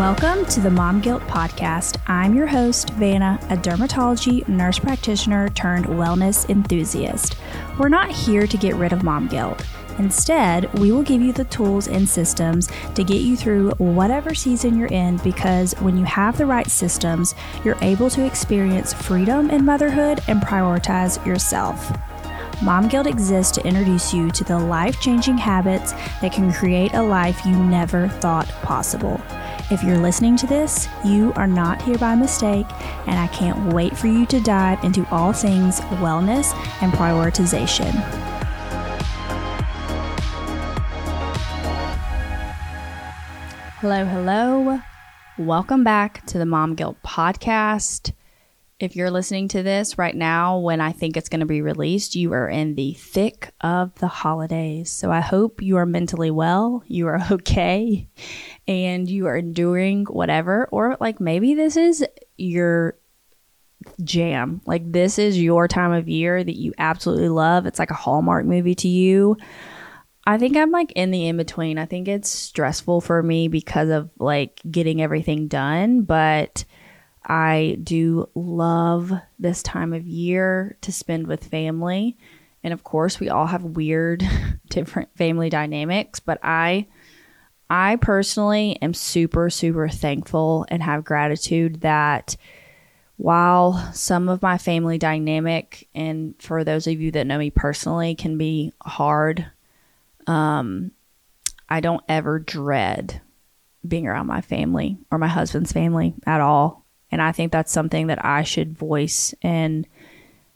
Welcome to the Mom Guilt Podcast. I'm your host, Vanna, a dermatology nurse practitioner turned wellness enthusiast. We're not here to get rid of mom guilt. Instead, we will give you the tools and systems to get you through whatever season you're in because when you have the right systems, you're able to experience freedom in motherhood and prioritize yourself. Mom Guilt exists to introduce you to the life changing habits that can create a life you never thought possible. If you're listening to this, you are not here by mistake, and I can't wait for you to dive into all things wellness and prioritization. Hello, hello. Welcome back to the Mom Guilt Podcast. If you're listening to this right now when I think it's going to be released, you are in the thick of the holidays. So I hope you are mentally well, you are okay, and you are enduring whatever. Or like maybe this is your jam. Like this is your time of year that you absolutely love. It's like a Hallmark movie to you. I think I'm like in the in between. I think it's stressful for me because of like getting everything done, but I do love this time of year to spend with family. And of course, we all have weird different family dynamics, but I I personally am super super thankful and have gratitude that while some of my family dynamic and for those of you that know me personally can be hard um I don't ever dread being around my family or my husband's family at all. And I think that's something that I should voice and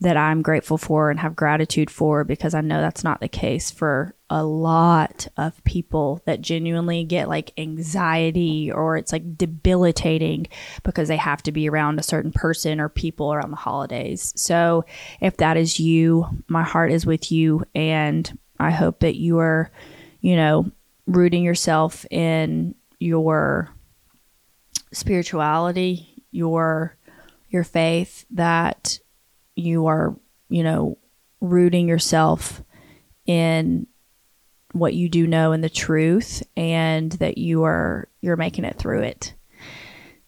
that I'm grateful for and have gratitude for because I know that's not the case for a lot of people that genuinely get like anxiety or it's like debilitating because they have to be around a certain person or people around the holidays. So if that is you, my heart is with you and I hope that you are, you know, rooting yourself in your spirituality, your your faith that you are, you know, rooting yourself in what you do know and the truth and that you are you're making it through it.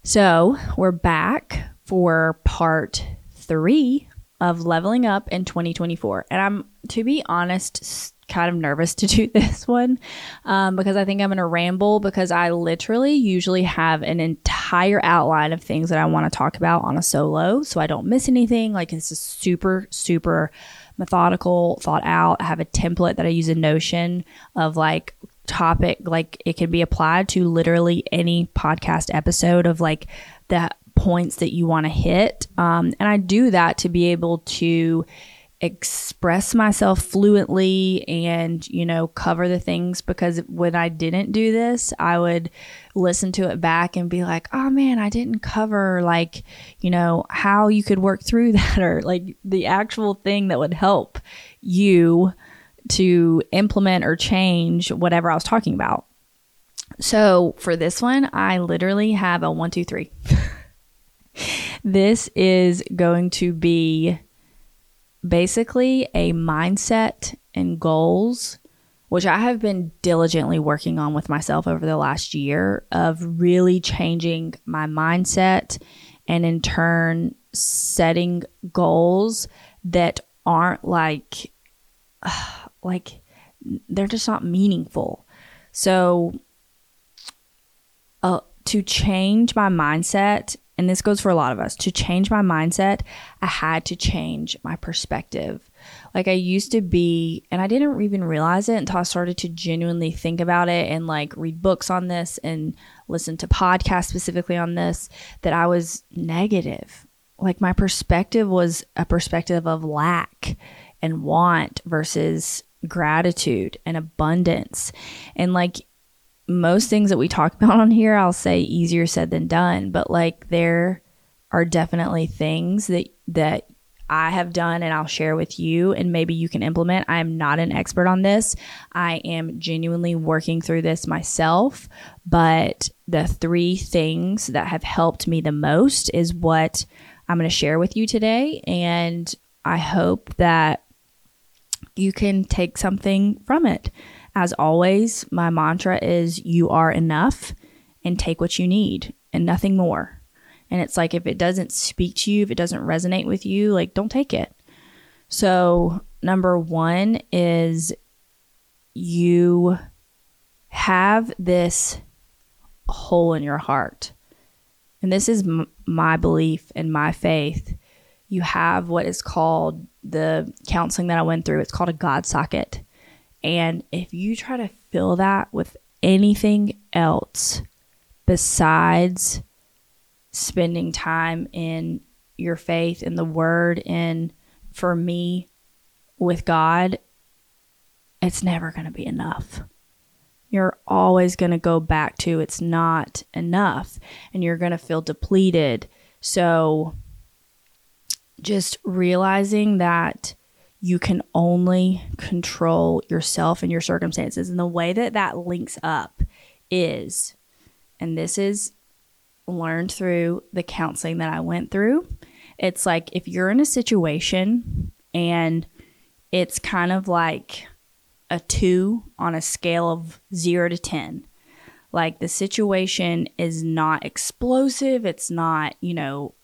So, we're back for part 3 of leveling up in 2024. And I'm to be honest kind of nervous to do this one um, because I think I'm going to ramble because I literally usually have an entire outline of things that I want to talk about on a solo so I don't miss anything. Like it's super, super methodical, thought out. I have a template that I use in Notion of like topic, like it can be applied to literally any podcast episode of like the points that you want to hit. Um, and I do that to be able to express myself fluently and you know cover the things because when I didn't do this I would listen to it back and be like oh man I didn't cover like you know how you could work through that or like the actual thing that would help you to implement or change whatever I was talking about. So for this one I literally have a one two three. This is going to be basically a mindset and goals, which I have been diligently working on with myself over the last year of really changing my mindset and in turn setting goals that aren't like like they're just not meaningful. So uh, to change my mindset and this goes for a lot of us, to change my mindset, I had to change my perspective. Like I used to be, and I didn't even realize it until I started to genuinely think about it and like read books on this and listen to podcasts specifically on this, that I was negative. Like my perspective was a perspective of lack and want versus gratitude and abundance. And like most things that we talk about on here, I'll say easier said than done, but like there are definitely things that that I have done and I'll share with you and maybe you can implement. I am not an expert on this. I am genuinely working through this myself, but the three things that have helped me the most is what I'm going to share with you today and I hope that you can take something from it. As always, my mantra is you are enough and take what you need and nothing more. And it's like if it doesn't speak to you, if it doesn't resonate with you, like don't take it. So, number 1 is you have this hole in your heart. And this is m- my belief and my faith. You have what is called the counseling that I went through, it's called a God socket. And if you try to fill that with anything else besides spending time in your faith in the word and for me with God, it's never going to be enough. You're always going to go back to it's not enough and you're going to feel depleted. So just realizing that you can only control yourself and your circumstances. And the way that that links up is, and this is learned through the counseling that I went through. It's like if you're in a situation and it's kind of like a two on a scale of zero to 10. Like the situation is not explosive, it's not, you know,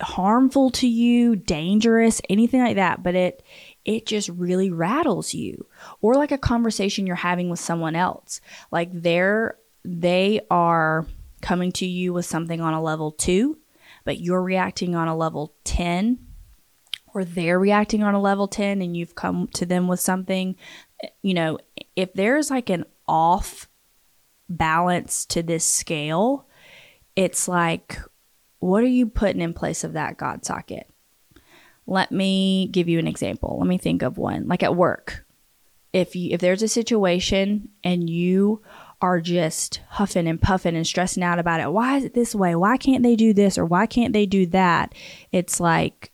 harmful to you, dangerous, anything like that, but it it just really rattles you. Or like a conversation you're having with someone else. Like they're they are coming to you with something on a level 2, but you're reacting on a level 10 or they're reacting on a level 10 and you've come to them with something, you know, if there's like an off balance to this scale, it's like what are you putting in place of that God socket? Let me give you an example. Let me think of one. Like at work. If you if there's a situation and you are just huffing and puffing and stressing out about it. Why is it this way? Why can't they do this or why can't they do that? It's like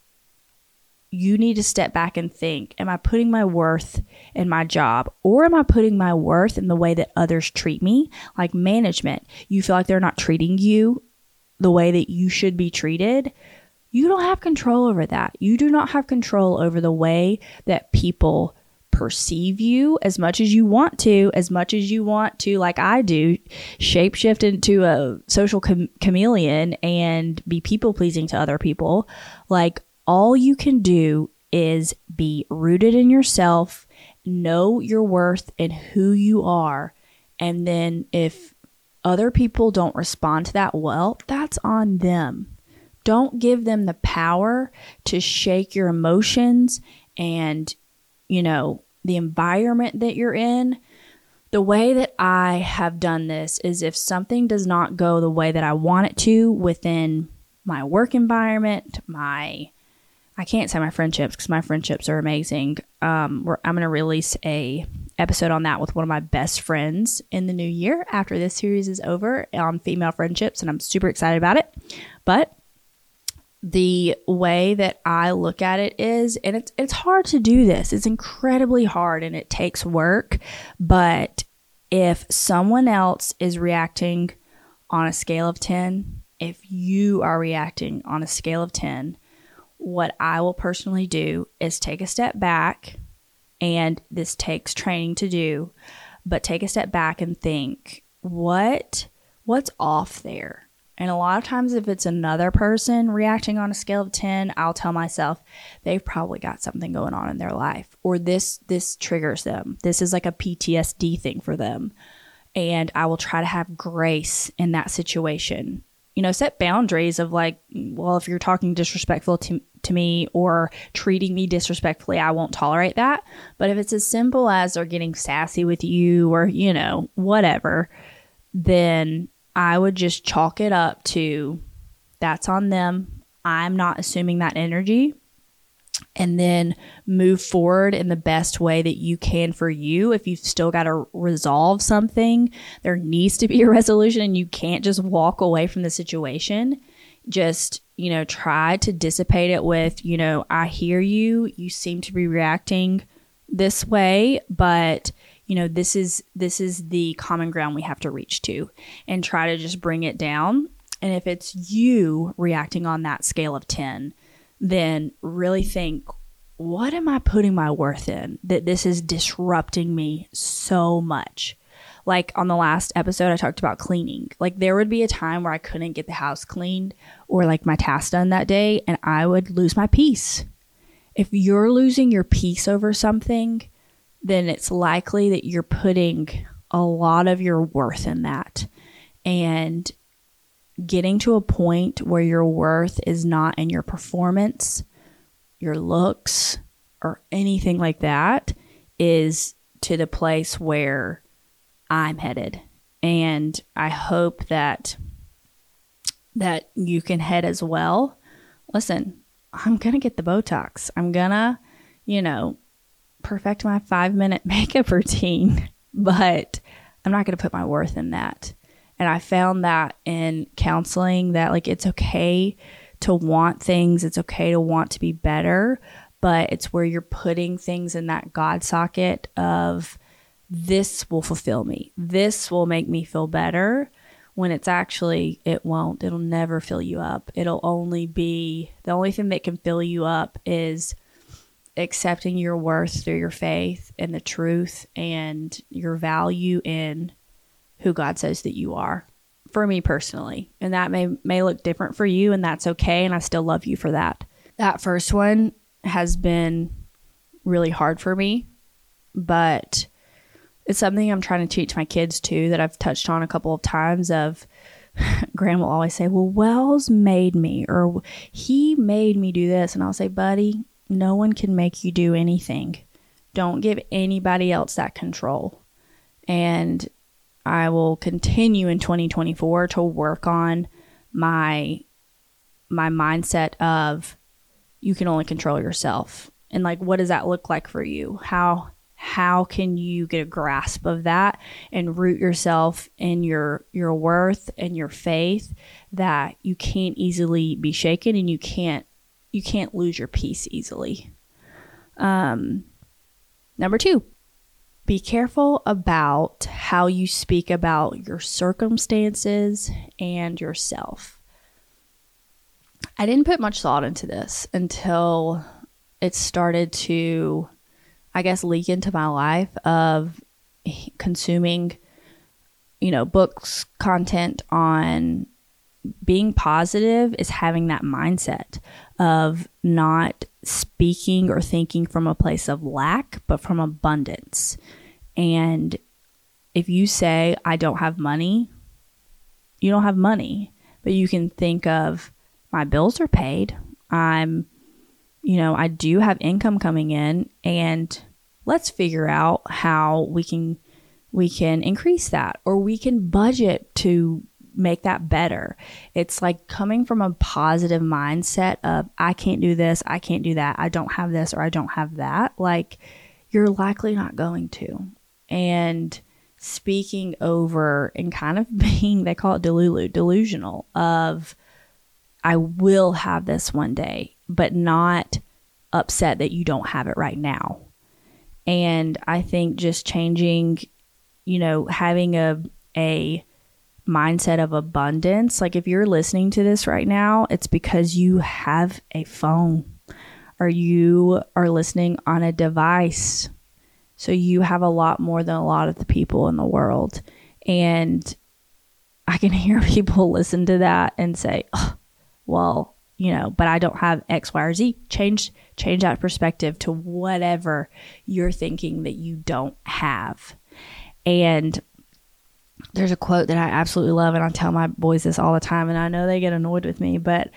you need to step back and think Am I putting my worth in my job or am I putting my worth in the way that others treat me? Like management, you feel like they're not treating you the way that you should be treated, you don't have control over that. You do not have control over the way that people perceive you as much as you want to, as much as you want to, like I do, shapeshift into a social chame- chameleon and be people pleasing to other people. Like all you can do is be rooted in yourself, know your worth and who you are. And then if other people don't respond to that well, that's on them. Don't give them the power to shake your emotions and, you know, the environment that you're in. The way that I have done this is if something does not go the way that I want it to within my work environment, my I can't say my friendships because my friendships are amazing. Um, I'm going to release a episode on that with one of my best friends in the new year after this series is over on female friendships, and I'm super excited about it. But the way that I look at it is, and it's it's hard to do this. It's incredibly hard, and it takes work. But if someone else is reacting on a scale of ten, if you are reacting on a scale of ten what I will personally do is take a step back, and this takes training to do, but take a step back and think, what what's off there? And a lot of times, if it's another person reacting on a scale of 10, I'll tell myself they've probably got something going on in their life, or this this triggers them. This is like a PTSD thing for them, and I will try to have grace in that situation you know, set boundaries of like, well, if you're talking disrespectful to, to me or treating me disrespectfully, I won't tolerate that. But if it's as simple as they're getting sassy with you or, you know, whatever, then I would just chalk it up to that's on them. I'm not assuming that energy and then move forward in the best way that you can for you. If you've still got to resolve something, there needs to be a resolution and you can't just walk away from the situation. Just, you know, try to dissipate it with, you know, I hear you. You seem to be reacting this way, but you know, this is this is the common ground we have to reach to and try to just bring it down. And if it's you reacting on that scale of 10, then really think what am I putting my worth in that this is disrupting me so much? Like on the last episode, I talked about cleaning. Like there would be a time where I couldn't get the house cleaned or like my task done that day, and I would lose my peace. If you're losing your peace over something, then it's likely that you're putting a lot of your worth in that. And getting to a point where your worth is not in your performance, your looks, or anything like that is to the place where I'm headed. And I hope that that you can head as well. Listen, I'm going to get the Botox. I'm going to, you know, perfect my 5-minute makeup routine, but I'm not going to put my worth in that. And I found that in counseling that like it's okay to want things, it's okay to want to be better, but it's where you're putting things in that God socket of this will fulfill me. This will make me feel better when it's actually it won't. It'll never fill you up. It'll only be the only thing that can fill you up is accepting your worth through your faith and the truth and your value in who God says that you are. For me personally, and that may may look different for you and that's okay and I still love you for that. That first one has been really hard for me, but it's something I'm trying to teach my kids too that I've touched on a couple of times of Graham will always say, Well, Wells made me, or he made me do this. And I'll say, Buddy, no one can make you do anything. Don't give anybody else that control. And I will continue in 2024 to work on my my mindset of you can only control yourself. And like what does that look like for you? How how can you get a grasp of that and root yourself in your your worth and your faith that you can't easily be shaken and you can't you can't lose your peace easily. Um number 2, be careful about how you speak about your circumstances and yourself. I didn't put much thought into this until it started to I guess, leak into my life of consuming, you know, books, content on being positive is having that mindset of not speaking or thinking from a place of lack, but from abundance. And if you say, I don't have money, you don't have money, but you can think of, my bills are paid. I'm, you know, I do have income coming in and let's figure out how we can we can increase that or we can budget to make that better. It's like coming from a positive mindset of I can't do this, I can't do that, I don't have this or I don't have that. Like you're likely not going to. And speaking over and kind of being they call it delulu, delusional of I will have this one day, but not upset that you don't have it right now. And I think just changing, you know, having a a mindset of abundance. Like if you're listening to this right now, it's because you have a phone or you are listening on a device. So you have a lot more than a lot of the people in the world. And I can hear people listen to that and say, oh, well, you know, but I don't have X, Y, or Z. Change change that perspective to whatever you're thinking that you don't have. And there's a quote that I absolutely love, and I tell my boys this all the time, and I know they get annoyed with me, but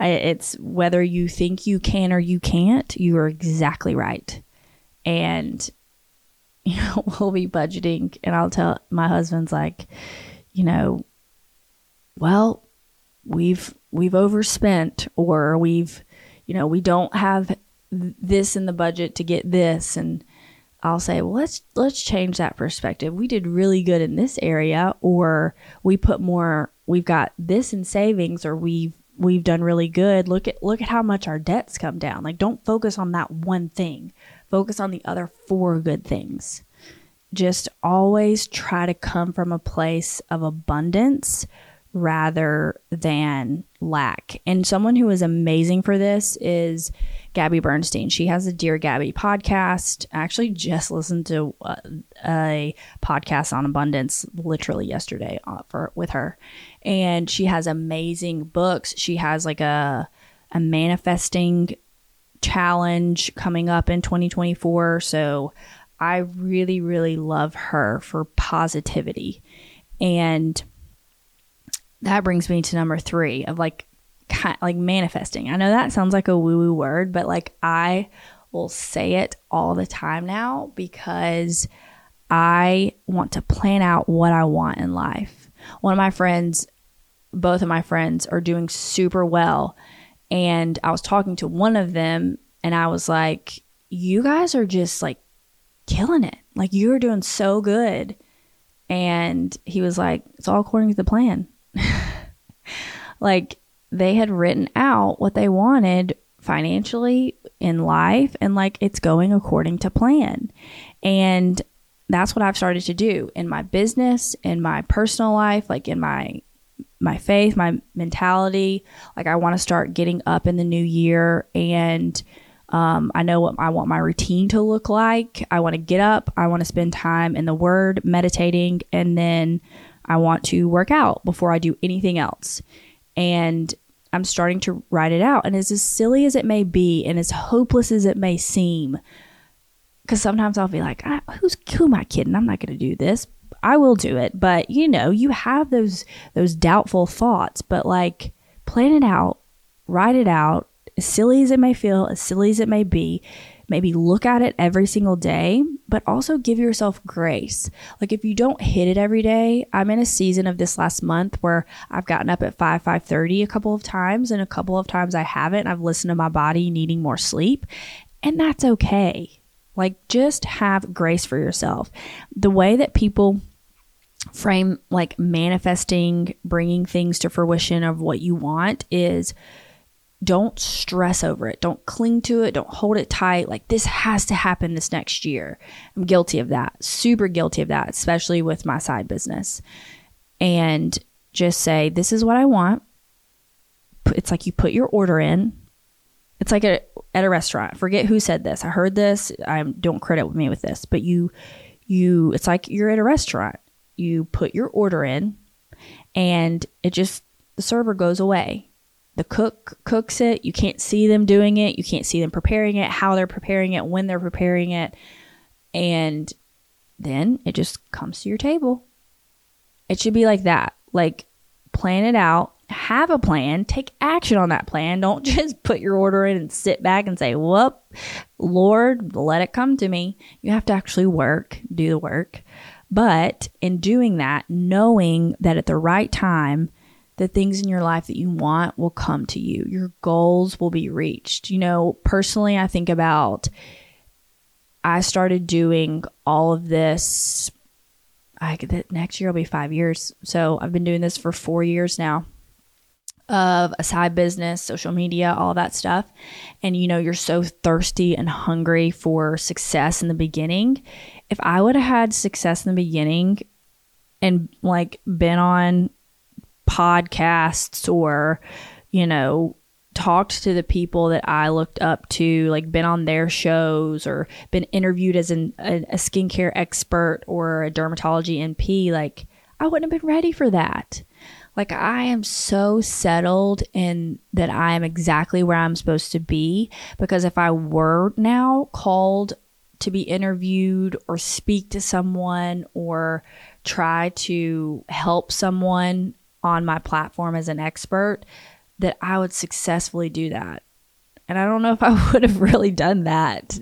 it's whether you think you can or you can't, you are exactly right. And you know, we'll be budgeting, and I'll tell my husband's like, you know, well, we've we've overspent or we've you know we don't have this in the budget to get this and I'll say, well, let's let's change that perspective. We did really good in this area, or we put more. We've got this in savings, or we've we've done really good. Look at look at how much our debts come down. Like, don't focus on that one thing. Focus on the other four good things. Just always try to come from a place of abundance rather than lack. And someone who is amazing for this is Gabby Bernstein. She has a Dear Gabby podcast. I actually just listened to a, uh, a podcast on abundance literally yesterday uh, for with her. And she has amazing books. She has like a a manifesting challenge coming up in 2024. So I really really love her for positivity. And that brings me to number 3 of like kind like manifesting. I know that sounds like a woo woo word, but like I will say it all the time now because I want to plan out what I want in life. One of my friends, both of my friends are doing super well. And I was talking to one of them and I was like, you guys are just like killing it. Like you're doing so good. And he was like, it's all according to the plan. like they had written out what they wanted financially in life and like it's going according to plan. And that's what I've started to do in my business, in my personal life, like in my my faith, my mentality. Like I want to start getting up in the new year and um, I know what I want my routine to look like. I want to get up. I want to spend time in the Word, meditating, and then I want to work out before I do anything else. And I'm starting to write it out. And as, as silly as it may be, and as hopeless as it may seem, because sometimes I'll be like, "Who's who am I kidding? I'm not going to do this. I will do it." But you know, you have those those doubtful thoughts. But like, plan it out, write it out. As silly as it may feel, as silly as it may be, maybe look at it every single day, but also give yourself grace. Like if you don't hit it every day, I'm in a season of this last month where I've gotten up at 5 5:30 a couple of times and a couple of times I haven't. I've listened to my body needing more sleep, and that's okay. Like just have grace for yourself. The way that people frame like manifesting, bringing things to fruition of what you want is don't stress over it. Don't cling to it. Don't hold it tight. Like, this has to happen this next year. I'm guilty of that. Super guilty of that, especially with my side business. And just say, this is what I want. It's like you put your order in. It's like a, at a restaurant. Forget who said this. I heard this. I don't credit me with this, but you, you, it's like you're at a restaurant. You put your order in and it just, the server goes away the cook cooks it. You can't see them doing it. You can't see them preparing it, how they're preparing it, when they're preparing it. And then it just comes to your table. It should be like that. Like, plan it out, have a plan, take action on that plan. Don't just put your order in and sit back and say, Whoop, Lord, let it come to me. You have to actually work, do the work. But in doing that, knowing that at the right time, the things in your life that you want will come to you. Your goals will be reached. You know, personally, I think about I started doing all of this. I that next year will be five years. So I've been doing this for four years now of a side business, social media, all that stuff. And you know, you're so thirsty and hungry for success in the beginning. If I would have had success in the beginning and like been on podcasts or, you know, talked to the people that I looked up to, like been on their shows or been interviewed as an, a, a skincare expert or a dermatology NP, like I wouldn't have been ready for that. Like I am so settled in that I am exactly where I'm supposed to be because if I were now called to be interviewed or speak to someone or try to help someone on my platform as an expert, that I would successfully do that. And I don't know if I would have really done that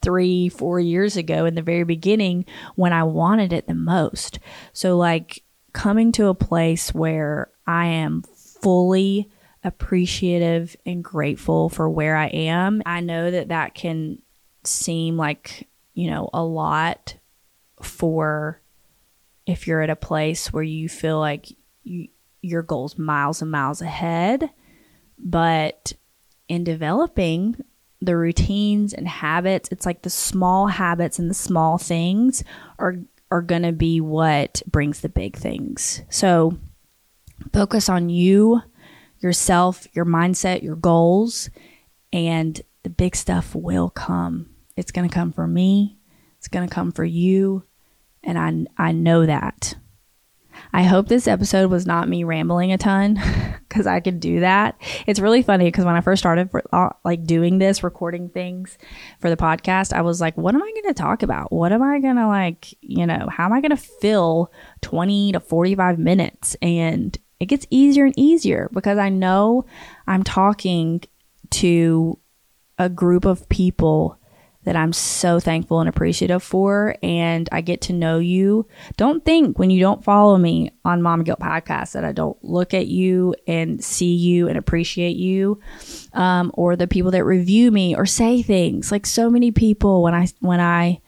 three, four years ago in the very beginning when I wanted it the most. So, like, coming to a place where I am fully appreciative and grateful for where I am, I know that that can seem like, you know, a lot for if you're at a place where you feel like you, your goals miles and miles ahead. But in developing the routines and habits, it's like the small habits and the small things are are going to be what brings the big things. So Focus on you, yourself, your mindset, your goals, and the big stuff will come. It's going to come for me. It's going to come for you. And I, I know that. I hope this episode was not me rambling a ton because I could do that. It's really funny because when I first started for, uh, like doing this, recording things for the podcast, I was like, what am I going to talk about? What am I going to like, you know, how am I going to fill 20 to 45 minutes? And it gets easier and easier because I know I'm talking to a group of people that I'm so thankful and appreciative for. And I get to know you. Don't think when you don't follow me on Mom Guilt Podcast that I don't look at you and see you and appreciate you. Um, or the people that review me or say things like so many people when I, when I,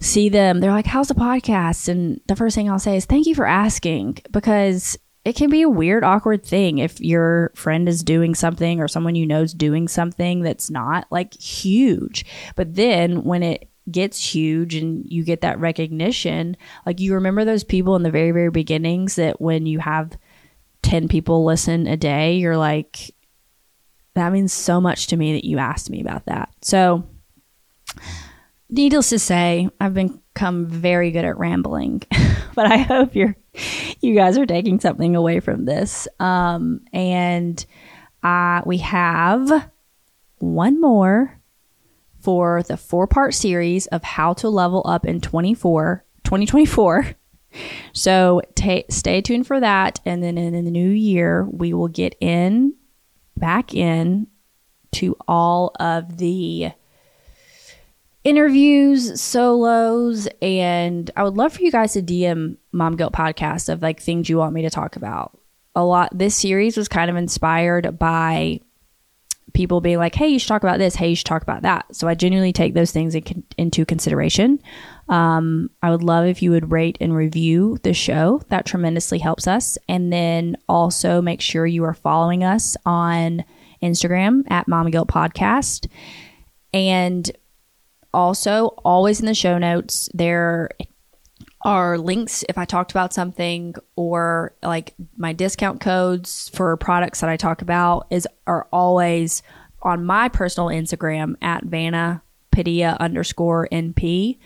see them they're like how's the podcast and the first thing i'll say is thank you for asking because it can be a weird, awkward thing if your friend is doing something or someone you know is doing something that's not like huge. But then when it gets huge and you get that recognition, like you remember those people in the very, very beginnings that when you have 10 people listen a day, you're like, that means so much to me that you asked me about that. So, needless to say, I've become very good at rambling, but I hope you're you guys are taking something away from this. Um, and uh, we have one more for the four part series of how to level up in 24, 2024. So t- stay tuned for that. And then in the new year, we will get in back in to all of the interviews, solos, and I would love for you guys to DM Mom Guilt podcast of like things you want me to talk about. A lot this series was kind of inspired by people being like, "Hey, you should talk about this. Hey, you should talk about that." So I genuinely take those things in, into consideration. Um, I would love if you would rate and review the show. That tremendously helps us. And then also make sure you are following us on Instagram at Mom Guilt Podcast. And also, always in the show notes, there are links if I talked about something or like my discount codes for products that I talk about is are always on my personal Instagram at Vanna Padilla underscore NP.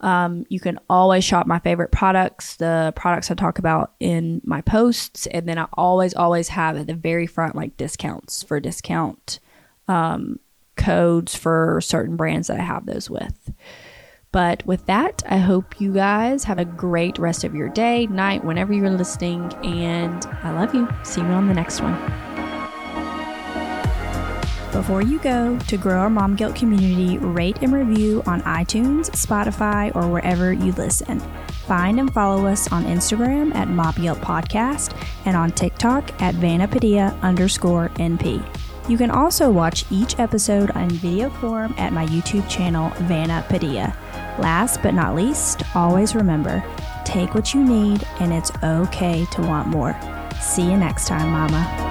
Um, you can always shop my favorite products, the products I talk about in my posts, and then I always, always have at the very front like discounts for discount um, codes for certain brands that I have those with. But with that, I hope you guys have a great rest of your day, night, whenever you're listening. And I love you. See you on the next one. Before you go, to grow our Mom Guilt community, rate and review on iTunes, Spotify, or wherever you listen. Find and follow us on Instagram at Mom Guilt Podcast and on TikTok at Vanna Padilla underscore NP. You can also watch each episode on video form at my YouTube channel, Vanna Padilla. Last but not least, always remember take what you need, and it's okay to want more. See you next time, Mama.